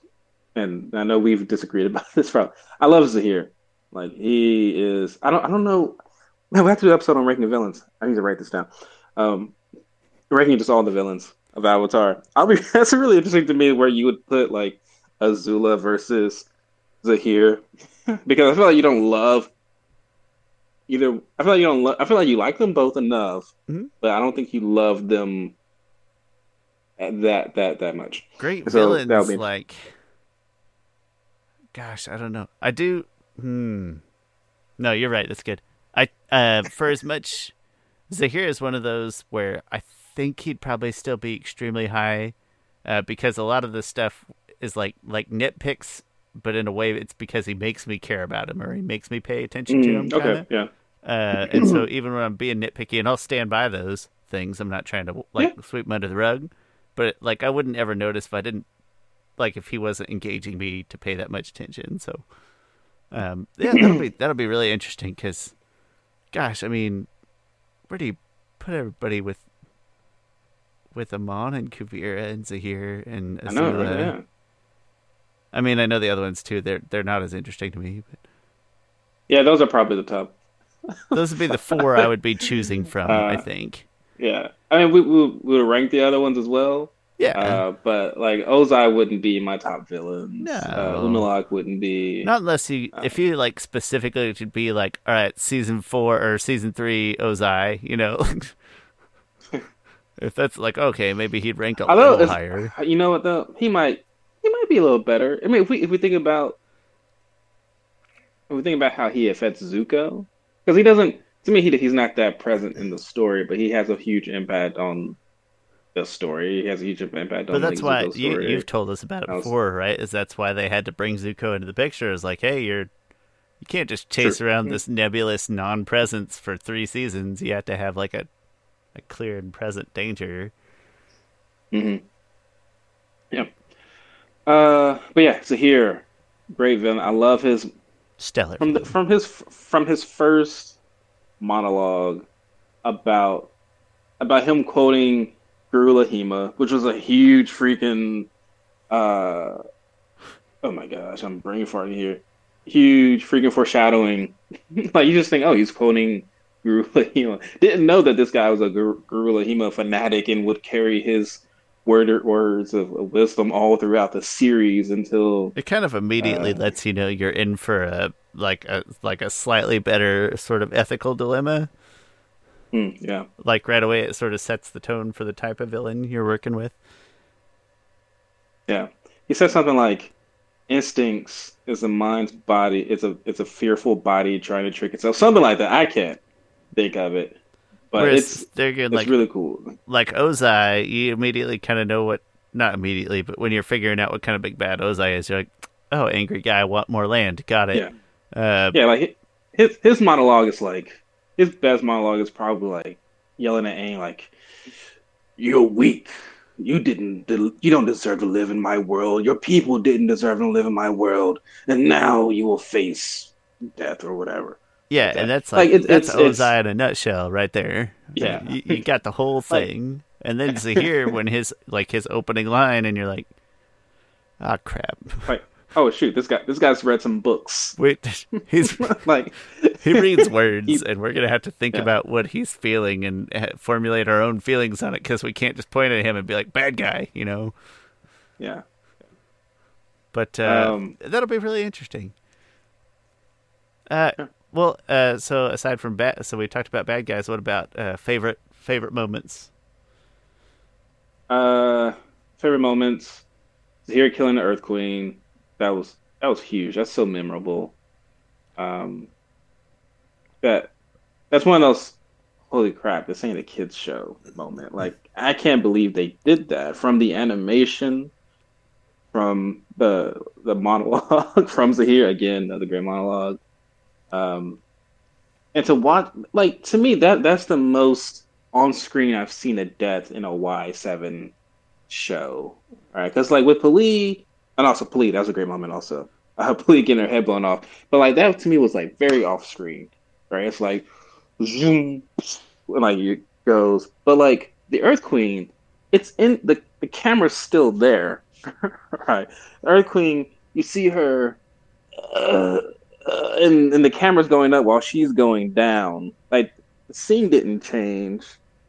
and I know we've disagreed about this. Probably, I love Zaheer. Like he is. I don't. I don't know. Man, we have to do an episode on ranking villains. I need to write this down. Um, ranking just all the villains of Avatar. I'll be. That's really interesting to me where you would put like Azula versus Zaheer, because I feel like you don't love either. I feel like you don't. Lo- I feel like you like them both enough, Mhm. but I don't think you love them that that that much. great So, villains be- like gosh i don't know i do hmm no you're right that's good i uh for as much zaheer is one of those where i think he'd probably still be extremely high uh because a lot of the stuff is like like nitpicks but in a way it's because he makes me care about him or he makes me pay attention to him Mm, okay, kinda. yeah, Uh, and so even when I'm being nitpicky, and I'll stand by those things, I'm not trying to like sweep them under the rug. But like I wouldn't ever notice if I didn't like if he wasn't engaging me to pay that much attention. So um, yeah, that'll be that'll be really interesting because, gosh, I mean, you put everybody with with Amon and Kuvira and Zaheer and I know. Azula? Yeah. I mean, I know the other ones too. They're they're not as interesting to me. But yeah, those are probably the top. those would be the four I would be choosing from. I Uh, think. Yeah, I mean, we we we would rank the other ones as well. Yeah. Uh, but like Ozai wouldn't be my top villain. No. Uh, wouldn't be. Not unless you, Uh, if you like specifically to be like, all right, season four or season three Ozai, you know, if that's like okay, maybe he'd rank a little higher. you know what though, he might he might be a little better. I mean, if we if we think about if we think about how he affects Zuko, because he doesn't. To me, he he's not that present in the story, but he has a huge impact on the story. He has a huge impact on. But that's why Zuko's You, you've told us about it was- before, right? Is that's why they had to bring Zuko into the picture? Is like, hey, you're you can't just chase Sure. around this nebulous non-presence for three seasons. You have to have like a a clear and present danger. hmm Yeah. Uh, but yeah, Zaheer, great villain. I love his Stellar. from the, from his from his first monologue about about him quoting Guru Laghima, which was a huge freaking uh oh my gosh, I'm brain farting here. Huge freaking foreshadowing. like you just think, oh, he's quoting Guru Laghima. Didn't know that this guy was a Guru, Guru Laghima fanatic and would carry his word words of, of wisdom all throughout the series until It kind of immediately Uh, lets you know you're in for a like a like a slightly better sort of ethical dilemma. Hmm, yeah. Like right away, it sort of sets the tone for the type of villain you're working with. Yeah. He said something like instincts is a mind's body it's a it's a fearful body trying to trick itself. Something like that. I can't think of it. But Whereas it's they're good, it's like really cool. like Ozai, you immediately kind of know what not immediately, but when you're figuring out what kind of big bad Ozai is, you're like, oh, angry guy, want more land, got it. Uh, Yeah, like his his monologue is like his best monologue is probably like yelling at Aang like you're weak. You didn't you don't deserve to live in my world. Your people didn't deserve to live in my world. And now you will face death or whatever. yeah, that. and that's Like, like, it's- that's it's- Ozai in a nutshell, right there. Yeah. you, you got the whole thing. And then Zaheer, when his like his opening line, and you're like, ah, crap. Like, oh shoot, this guy this guy's read some books. Wait, he's like he reads words, He- and we're gonna have to think Yeah. about what he's feeling and uh, formulate our own feelings on it because we can't just point at him and be like, bad guy, you know. yeah. But uh, Um, that'll be really interesting. Uh, well, uh, so aside from bad, so we talked about bad guys. What about uh, favorite favorite moments? Uh, favorite moments: Zaheer killing the Earth Queen. That was that was huge. That's so memorable. Um, that that's one of those holy crap. This ain't a kids show moment. Like I can't believe they did that from the animation, from the the monologue from Zaheer again, another great monologue. Um, and to watch like to me that that's the most on screen I've seen a death in a Y seven show. All right, because like with P'Li, and also P'Li, that was a great moment. Also, uh, P'Li getting her head blown off, but like that to me was like very off screen. Right, it's like zoom, and like it goes, but like the Earth Queen, it's in the the camera's still there. right, Earth Queen, you see her. Uh, uh, and, and the camera's going up while she's going down. Like the scene didn't change,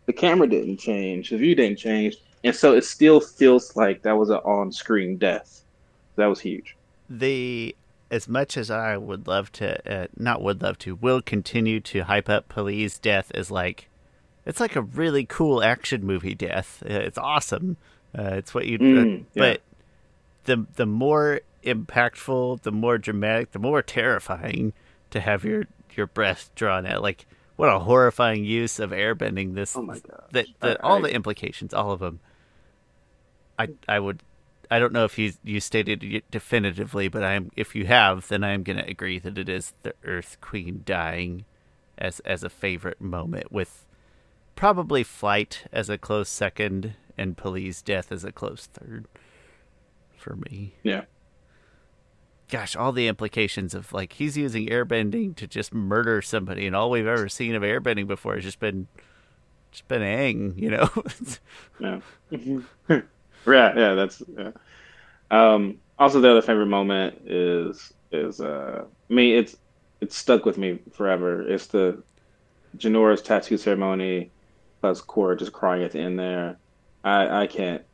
the camera didn't change, the view didn't change, and so it still feels like that was an on-screen death. That was huge. The as much as I would love to, uh, not would love to, will continue to hype up P'Li's death as like, it's like a really cool action movie death. Uh, It's awesome. Uh, it's what you, Mm, yeah. but the the more impactful, the more dramatic, the more terrifying to have your your breath drawn out. Like what a horrifying use of airbending this. Oh my gosh. That that all I- the implications, all of them. I I would. I don't know if you you stated it definitively, but I am. If you have, then I am going to agree that it is the Earth Queen dying, as as a favorite moment, with probably flight as a close second, and P'Li's death as a close third. For me, Yeah. gosh, all the implications of like he's using airbending to just murder somebody, and all we've ever seen of airbending before has just been, just been Aang, you know. Yeah. Mm-hmm. Yeah, yeah, that's yeah. Um also the other favorite moment is is uh it's it's stuck with me forever. It's the Jinora's tattoo ceremony plus Korra just crying at the end there. I I can't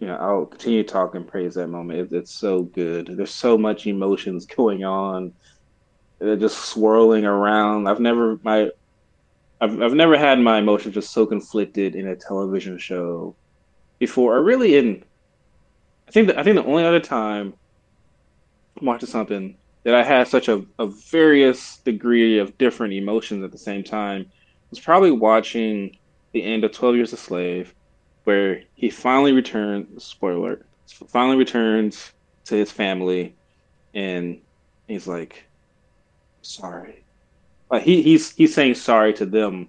you know, I'll continue to talk and praise that moment. It, it's so good. There's so much emotions going on. They're just swirling around. I've never my I've I've never had my emotions just so conflicted in a television show before, or really in. I think that I think the only other time I'm watching something that I had such a, a various degree of different emotions at the same time was probably watching the end of Twelve Years a Slave, where he finally returns. Spoiler: alert, finally returns to his family, and he's like, "Sorry." Like he he's he's saying sorry to them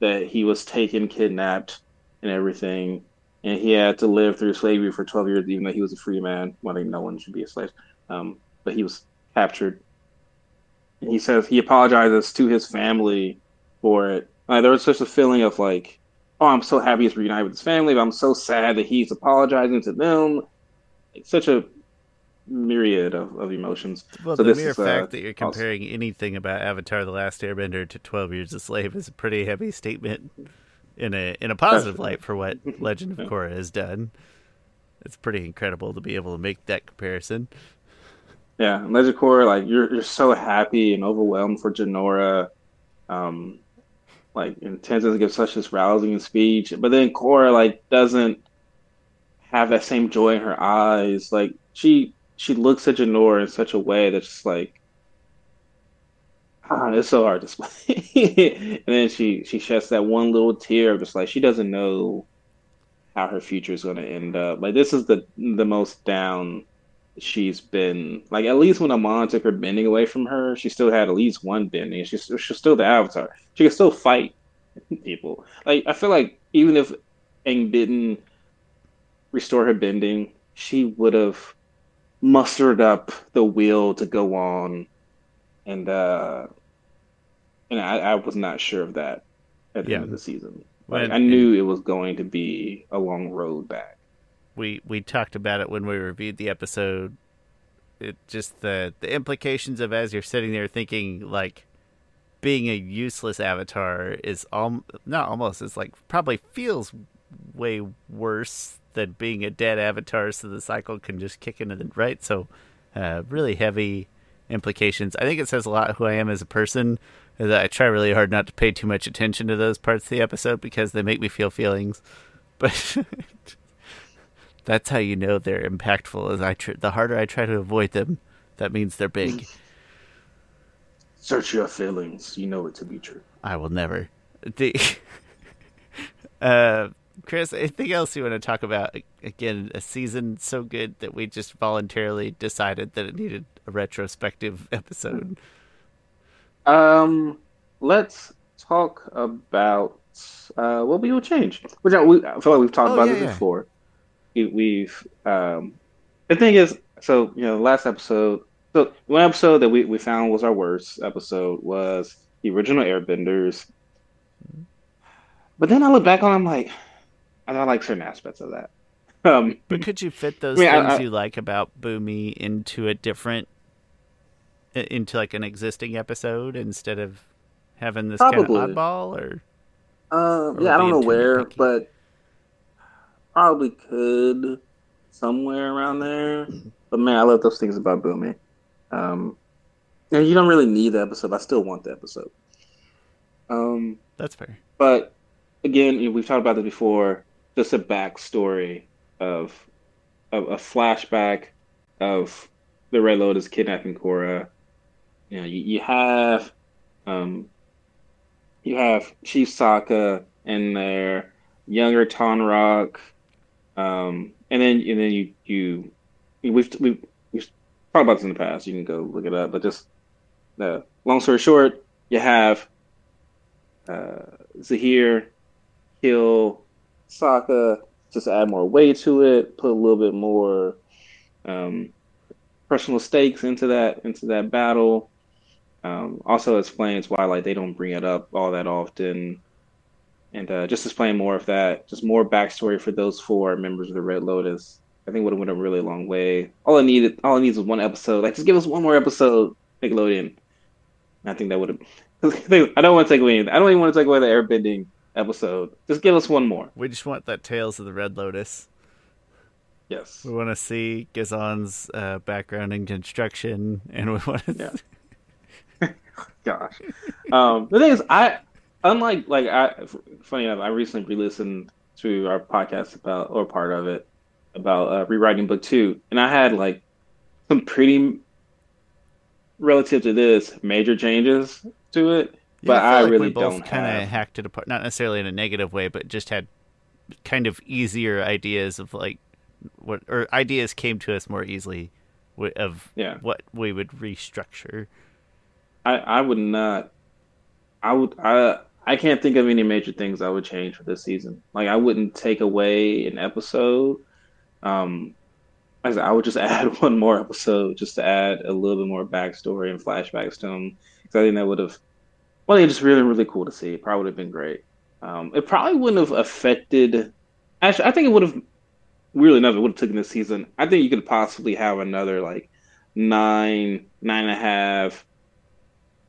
that he was taken, kidnapped, and everything, and he had to live through slavery for 12 years, even though he was a free man. Well, I no one should be a slave, um, but he was captured. And he says he apologizes to his family for it. Like, there was such a feeling of like, oh, I'm so happy he's reunited with his family, but I'm so sad that he's apologizing to them. Like, such a myriad of, of emotions. Well, So the mere is, uh, fact that you're awesome. comparing anything about Avatar: The Last Airbender to Twelve Years a Slave is a pretty heavy statement in a in a positive light for what Legend of Korra has done. It's pretty incredible to be able to make that comparison. Yeah, Legend of Korra, like you're you're so happy and overwhelmed for Jinora. Um, like and Tenzin gives such this rousing speech, but then Korra like doesn't have that same joy in her eyes. Like she she looks at Jinora in such a way that's just like it's so hard to explain. and then she she sheds that one little tear, of just like she doesn't know how her future is going to end up. Like this is the the most down she's been. Like at least when Amon took her bending away from her, she still had at least one bending. She's she's still the Avatar. She can still fight people. Like I feel like even if Aang didn't restore her bending, she would have mustered up the will to go on. And uh and I, I was not sure of that at the end of the season. Like, When- I knew it was going to be a long road back. we we talked about it when we reviewed the episode. It just the the implications of as you're sitting there thinking like being a useless avatar is all not almost it's like probably feels way worse than being a dead avatar so the cycle can just kick into the right so uh, really heavy implications i think it says a lot who i am as a person i try really hard not to pay too much attention to those parts of the episode because they make me feel feelings but that's how you know they're impactful as i tr- the harder i try to avoid them that means they're big Search your feelings. You know it to be true. I will never. The uh, Chris, anything else you want to talk about? Again, a season so good that we just voluntarily decided that it needed a retrospective episode. Um, let's talk about uh, what we will change. Which I, we, I feel like we've talked Oh, about yeah, this yeah. before. We, we've um, the thing is, so you know, last episode. So one episode that we, we found was our worst episode was the original Airbenders. But then I look back on, I'm like, I don't like certain aspects of that. Um, But could you fit those I mean, things I- you like about Bumi into a different, into like an existing episode instead of having this kind of oddball? Or Or yeah, I don't know where, nitpicky. but probably could somewhere around there. But man, I love those things about Bumi. Um, and you don't really need the episode. I still want the episode. Um, that's fair. but again, we've talked about this before. Just a backstory of, of a flashback of the Red Lotus kidnapping Korra. You know, you, you have, um, you have Chief Sokka in there, younger Tonraq, um, and then and then you you we've we've we've talked about this in the past. You can go look it up, but just uh, long story short, you have uh, Zaheer kill Sokka, just add more weight to it, put a little bit more um, personal stakes into that into that battle. Um, also explains why like they don't bring it up all that often, and uh, just explain more of that. Just more backstory for those four members of the Red Lotus. I think would have went a really long way. All I needed, all I needs was one episode. Like just give us one more episode, Nickelodeon. I think that would have. I don't want to take away. anything. I don't even want to take away the airbending episode. Just give us one more. We just want that Tales of the Red Lotus. Yes. We want to see Ghazan's uh, background in construction, and we want to. Yeah. Gosh. Um, the thing is, I unlike like I funny enough, I recently re-listened to our podcast about or part of it about uh, rewriting book two, and I had like some pretty relative to this major changes to it. Yeah, But feel I like really we both kind of hacked it apart, not necessarily in a negative way, but just had kind of easier ideas of like what or ideas came to us more easily of Yeah. what we would restructure. I I would not. I would I I can't think of any major things I would change for this season. Like I wouldn't take away an episode. Um, I said, I would just add one more episode just to add a little bit more backstory and flashbacks to them. Because I think that would have, well, it's just really really cool to see. It probably would have been great. Um, it probably wouldn't have affected. Actually, I think it would have. Really enough, it would have taken this season. I think you could possibly have another like nine, nine and a half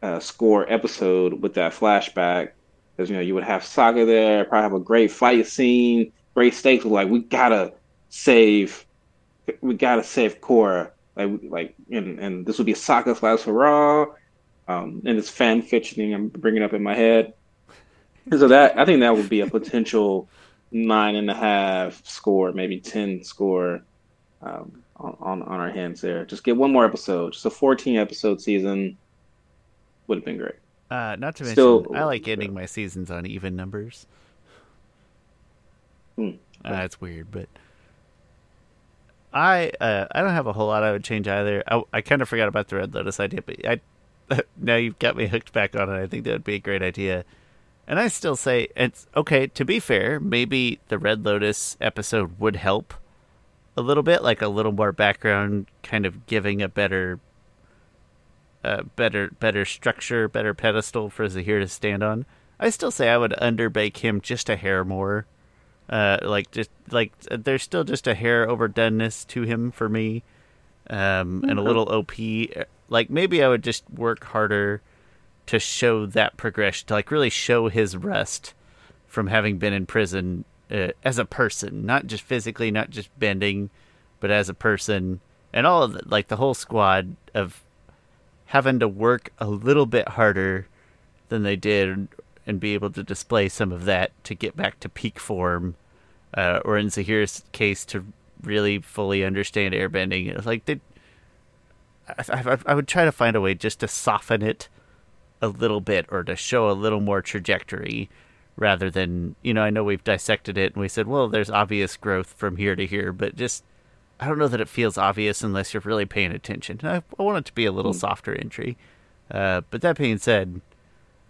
uh, score episode with that flashback because you know you would have Sokka there, probably have a great fight scene, great stakes. Like we gotta save, we gotta save Korra. Like like and and this would be Sokka slash Raw, um, and it's fan fiction I'm bringing up in my head. And so that I think that would be a potential nine and a half score, maybe ten score. Um, on, on on our hands there. Just get one more episode. Just a 14 episode season would have been great. Uh, not to mention, Still- I like ending my seasons on even numbers. Hmm. Uh, it's weird, but I uh, I don't have a whole lot I would change either. I, I kind of forgot about the Red Lotus idea, but I now you've got me hooked back on it. I think that would be a great idea. And I still say it's okay. To be fair, maybe the Red Lotus episode would help a little bit, like a little more background, kind of giving a better uh, better better structure, better pedestal for Zaheer to stand on. I still say I would underbake him just a hair more. Uh, like just like there's still just a hair overdoneness to him for me, um, and a little op. Like maybe I would just work harder to show that progression, to like really show his rest from having been in prison uh, as a person, not just physically, not just bending, but as a person, and all of the, like the whole squad of having to work a little bit harder than they did and be able to display some of that to get back to peak form, uh, or in Zaheer's case, to really fully understand airbending. Like they, I, I, I would try to find a way just to soften it a little bit or to show a little more trajectory rather than you know I know we've dissected it and we said well there's obvious growth from here to here but just I don't know that it feels obvious unless you're really paying attention. I, I want it to be a little softer entry. Uh, but that being said,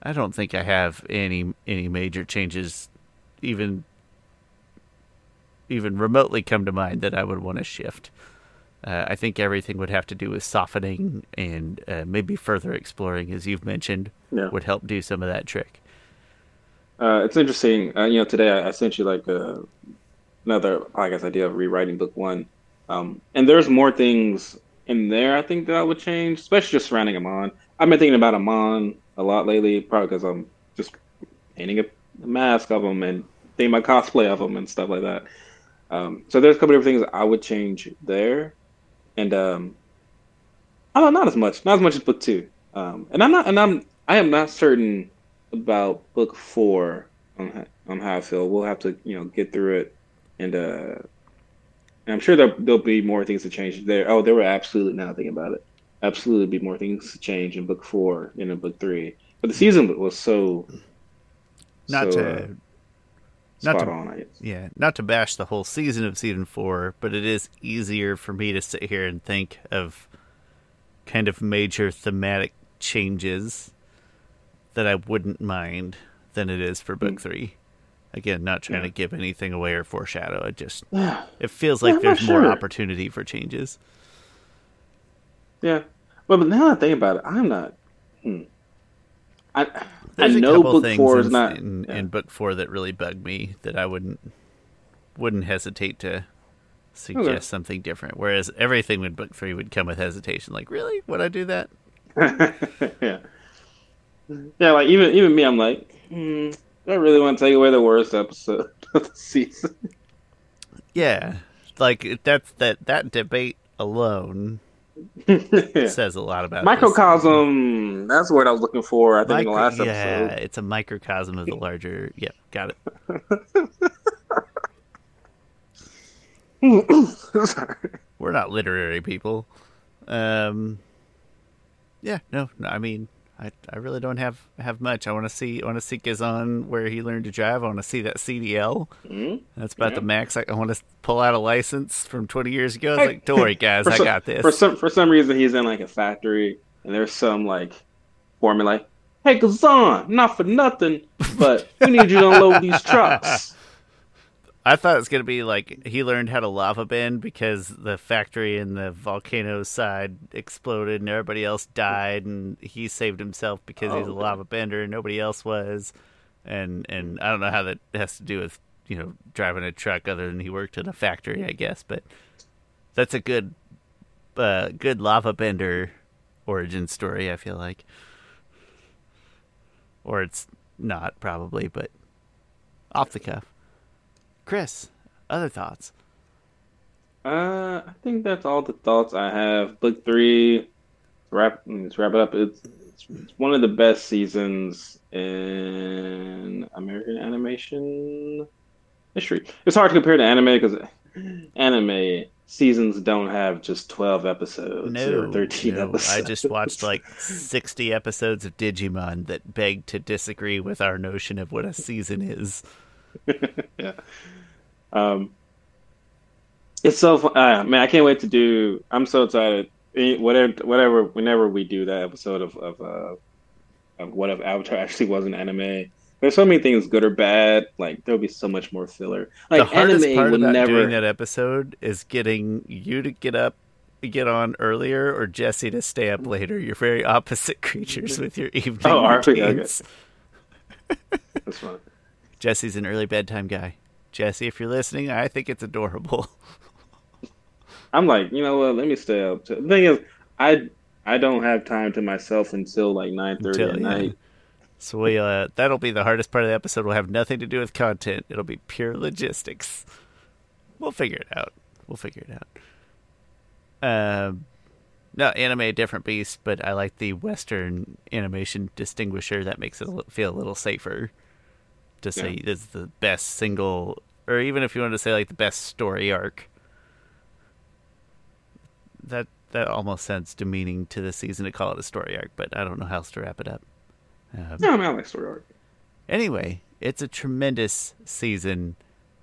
I don't think I have any any major changes, even even remotely come to mind that I would want to shift. Uh, I think everything would have to do with softening and uh, maybe further exploring, as you've mentioned, Yeah. would help do some of that trick. Uh, it's interesting. Uh, you know, today I, I sent you like uh another, I guess, idea of rewriting book one. Um, and there's more things in there I think that I would change, especially just surrounding Amon. I've been thinking about Amon a lot lately, probably because I'm just painting a, mask of him and doing my cosplay of him and stuff like that. Um, so there's a couple different things I would change there, and um, I don't not as much, not as much as book two. Um, and I'm not, and I'm, I am not certain about book four on on how I feel. We'll have to, you know, get through it, and uh, and I'm sure there, there'll be more things to change there. Oh, there were absolutely now thinking about it, absolutely be more things to change in book four than in book three. But the season was so Not so, to uh, not to- on. Yeah, not to bash the whole season of season four, but it is easier for me to sit here and think of kind of major thematic changes that I wouldn't mind than it is for book Mm. three. Again, not trying Yeah. to give anything away or foreshadow. It just it feels like not there's more opportunity for changes. yeah. Well, but now that I think about it, I'm not. Hmm. I I There's a know book things four is in, not. in, yeah. in book four that really bug me that I wouldn't wouldn't hesitate to suggest Okay. something different. Whereas everything with book three would come with hesitation. Like, really? Would I do that? yeah. Yeah, like even even me, I'm like, hmm, I really want to take away the worst episode of the season? Yeah, like that's that that debate alone Yeah. says a lot about. Microcosm. That's the word I was looking for. I think in the last yeah, episode. it's a microcosm of the larger. Yep, got it. Sorry. We're not literary people. Um, yeah, no, no I mean, I I really don't have have much. I want to see I want to see Ghazan where he learned to drive. I want to see that CDL. Mhm. That's about Yeah. the max. I, I want to pull out a license from 20 years ago. It's like, don't worry, guys, I some- got this. For some for some reason, he's in like a factory, and there's some like formula. Like, hey, Ghazan, not for nothing, but we need you to unload these trucks. I thought it was gonna be like he learned how to lava bend because the factory in the volcano side exploded and everybody else died, and he saved himself because he's a Oh, lava bender and nobody else was. And and I don't know how that has to do with you know driving a truck other than he worked in a factory, I guess. But that's a good uh, good lava bender origin story. I feel like, or it's not probably, but off the cuff. Chris, other thoughts? Uh, I think that's all the thoughts I have. Book three, wrap. Let's wrap it up. It's, it's it's one of the best seasons in American animation history. It's hard to compare to anime because anime seasons don't have just twelve episodes No, or thirteen no. episodes. I just watched like 60 episodes of Digimon that beg to disagree with our notion of what a season is. yeah. Um, it's so fun. Uh, man, I can't wait to do. I'm so excited. Eh, Whatever, whatever. Whenever we do that episode of of uh, of what if Avatar actually was an anime. There's so many things, good or bad. Like there'll be so much more filler. Like the hardest anime part would about never. doing that episode is getting you to get up, get on earlier, or Jesse to stay up later. You're very opposite creatures with your evening Oh, are we? Okay. That's fun. Jesse's an early bedtime guy. Jesse, if you're listening, I think it's adorable. I'm like, you know what? Let me stay up. The thing is, I I don't have time to myself until like nine thirty at yeah. night. So we uh, that'll be the hardest part of the episode. We'll have nothing to do with content. It'll be pure logistics. We'll figure it out. We'll figure it out. Um, no anime, different beast, but I like the Western animation distinguisher. That makes it feel a little safer to say Yeah. is the best single, or even if you want to say like the best story arc. That that almost sounds demeaning to the season to call it a story arc, but I don't know how else to wrap it up. Um, No, I like story arc. anyway, it's a tremendous season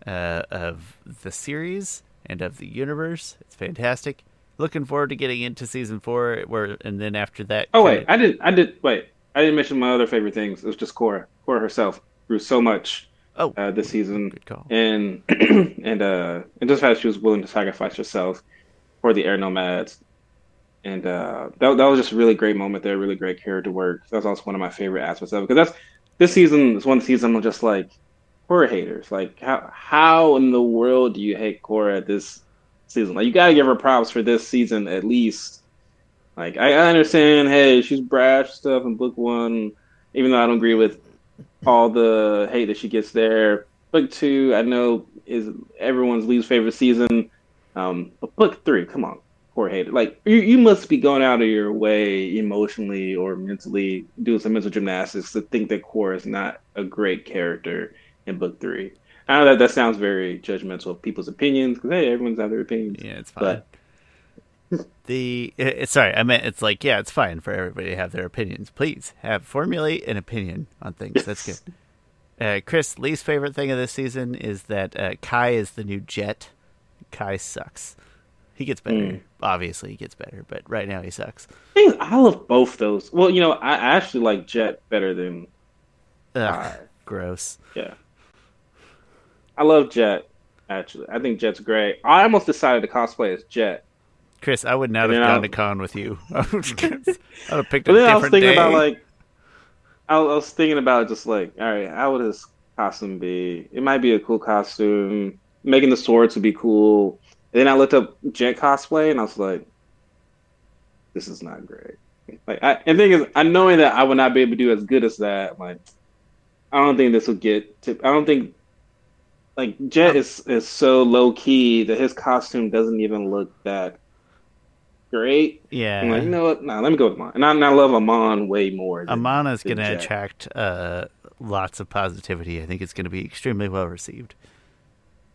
uh, of the series and of the universe. It's fantastic. Looking forward to getting into season four, where and then after that. Oh wait, I didn't. I did. Wait, I didn't mention my other favorite things. It was just Korra. Korra herself grew so much oh, uh, this season, and and uh, and just how she was willing to sacrifice herself for the air nomads, and uh, that that was just a really great moment there. Really great character work. That's also one of my favorite aspects of it because that's this season is one season I'm just like Korra haters. Like how how in the world do you hate Korra this season? Like you gotta give her props for this season at least. Like I understand, hey, she's brash stuff in book one, even though I don't agree with all the hate that she gets there. Book two, I know is everyone's least favorite season. Um, but book three, come on, poor hater. Like you, you must be going out of your way emotionally or mentally doing some mental gymnastics to think that Core is not a great character in book three. I know that that sounds very judgmental of people's opinions because hey, everyone's have their opinions. Yeah, it's fine. But the it, sorry, I meant it's like yeah, it's fine for everybody to have their opinions. Please have formulate an opinion on things. That's good. Uh, Chris, least favorite thing of this season is that uh, Kai is the new Jet. Kai sucks. He gets better. Mm. Obviously, he gets better, but right now he sucks. I love both those. Well, you know, I actually like Jet better than Ugh, gross. Yeah. I love Jet, actually. I think Jet's great. I almost decided to cosplay as Jet. Chris, I would not And have gone I'll- to con with you. I would have picked a But then I different was thinking day. about, like, I was, I was thinking about just like, all right, how would his costume be? It might be a cool costume. Making the swords would be cool. And then I looked up Jet cosplay and I was like, this is not great. Like, I, and the thing is, I knowing that I would not be able to do as good as that, like, I don't think this will get to, I don't think, like, Jet oh. is, is so low key that his costume doesn't even look that great. yeah, I'm like, you know what? Nah, let me go with Amon. And I, and I love Amon way more. Than, Amana's going to attract uh, lots of positivity. I think it's going to be extremely well received.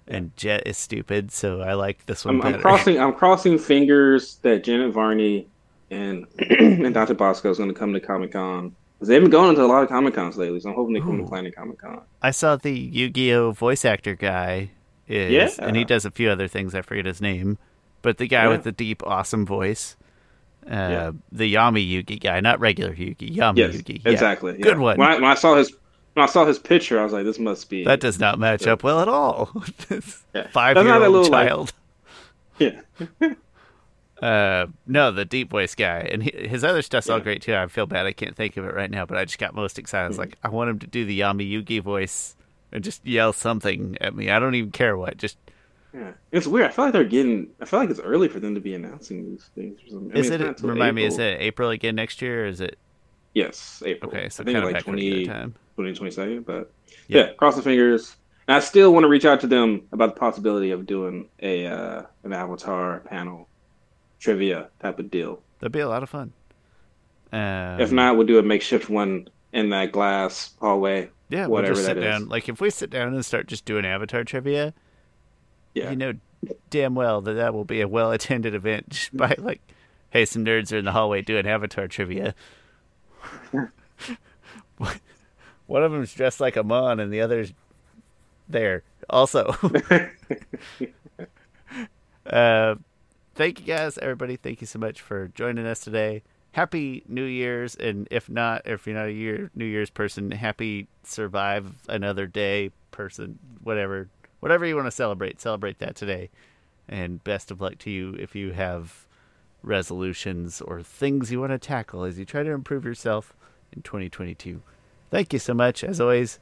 And Jet is stupid, so I like this one I'm, better. I'm crossing. I'm crossing fingers that Janet Varney and and Dr. Bosco is going to come to Comic Con because they've been going to a lot of Comic Cons lately. So I'm hoping they come Ooh. to Planet Comic Con. I saw the Yu-Gi-Oh voice actor guy is, Yeah. and he does a few other things. I forget his name, but the guy Yeah. with the deep, awesome voice, uh, Yeah. the Yami Yugi guy, not regular Yugi, Yami Yes, Yugi. Yeah. exactly. Good one. When I, when I saw his when I saw his picture, I was like, this must be That does not match up well at all. Yeah. That's not that little, like- child. yeah. Uh, no, the deep voice guy, and he, his other stuff's all great too. I feel bad I can't think of it right now, but I just got most excited. I was like, I want him to do the Yami Yugi voice and just yell something at me. I don't even care what. Just yeah. It's weird. I feel like they're getting. I feel like it's early for them to be announcing these things. Or something. I is mean, it? it's not till Remind me, is it April again next year? Or is it Yes, April. okay? So I think kind of like back at a 20, good 2022, but Yeah. yeah. cross the fingers. And I still want to reach out to them about the possibility of doing a uh, an Avatar panel trivia type of deal. That'd be a lot of fun. Um, if not, we'll do a makeshift one in that glass hallway. yeah, we'll whatever just sit that is. down. Like if we sit down and start just doing Avatar trivia, Yeah, you know damn well that that will be a well attended event. By like, hey, some nerds are in the hallway doing Avatar trivia. One of them's dressed like Amon, and the other's there also. uh, thank you guys, everybody. Thank you so much for joining us today. Happy New Year's, and if not, if you're not a year New Year's person, happy survive another day person. Whatever, whatever you want to celebrate, celebrate that today. And best of luck to you if you have resolutions or things you want to tackle as you try to improve yourself in 2022. thank you so much. As always,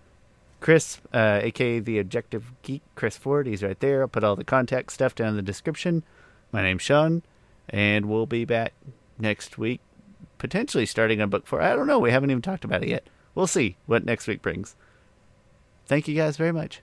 Chris, uh, aka the Objective Geek, Chris Ford, he's right there. I'll put all the contact stuff down in the description. My name's Sean, and we'll be back next week, potentially starting on book four. I don't know. We haven't even talked about it yet. We'll see what next week brings. Thank you guys very much.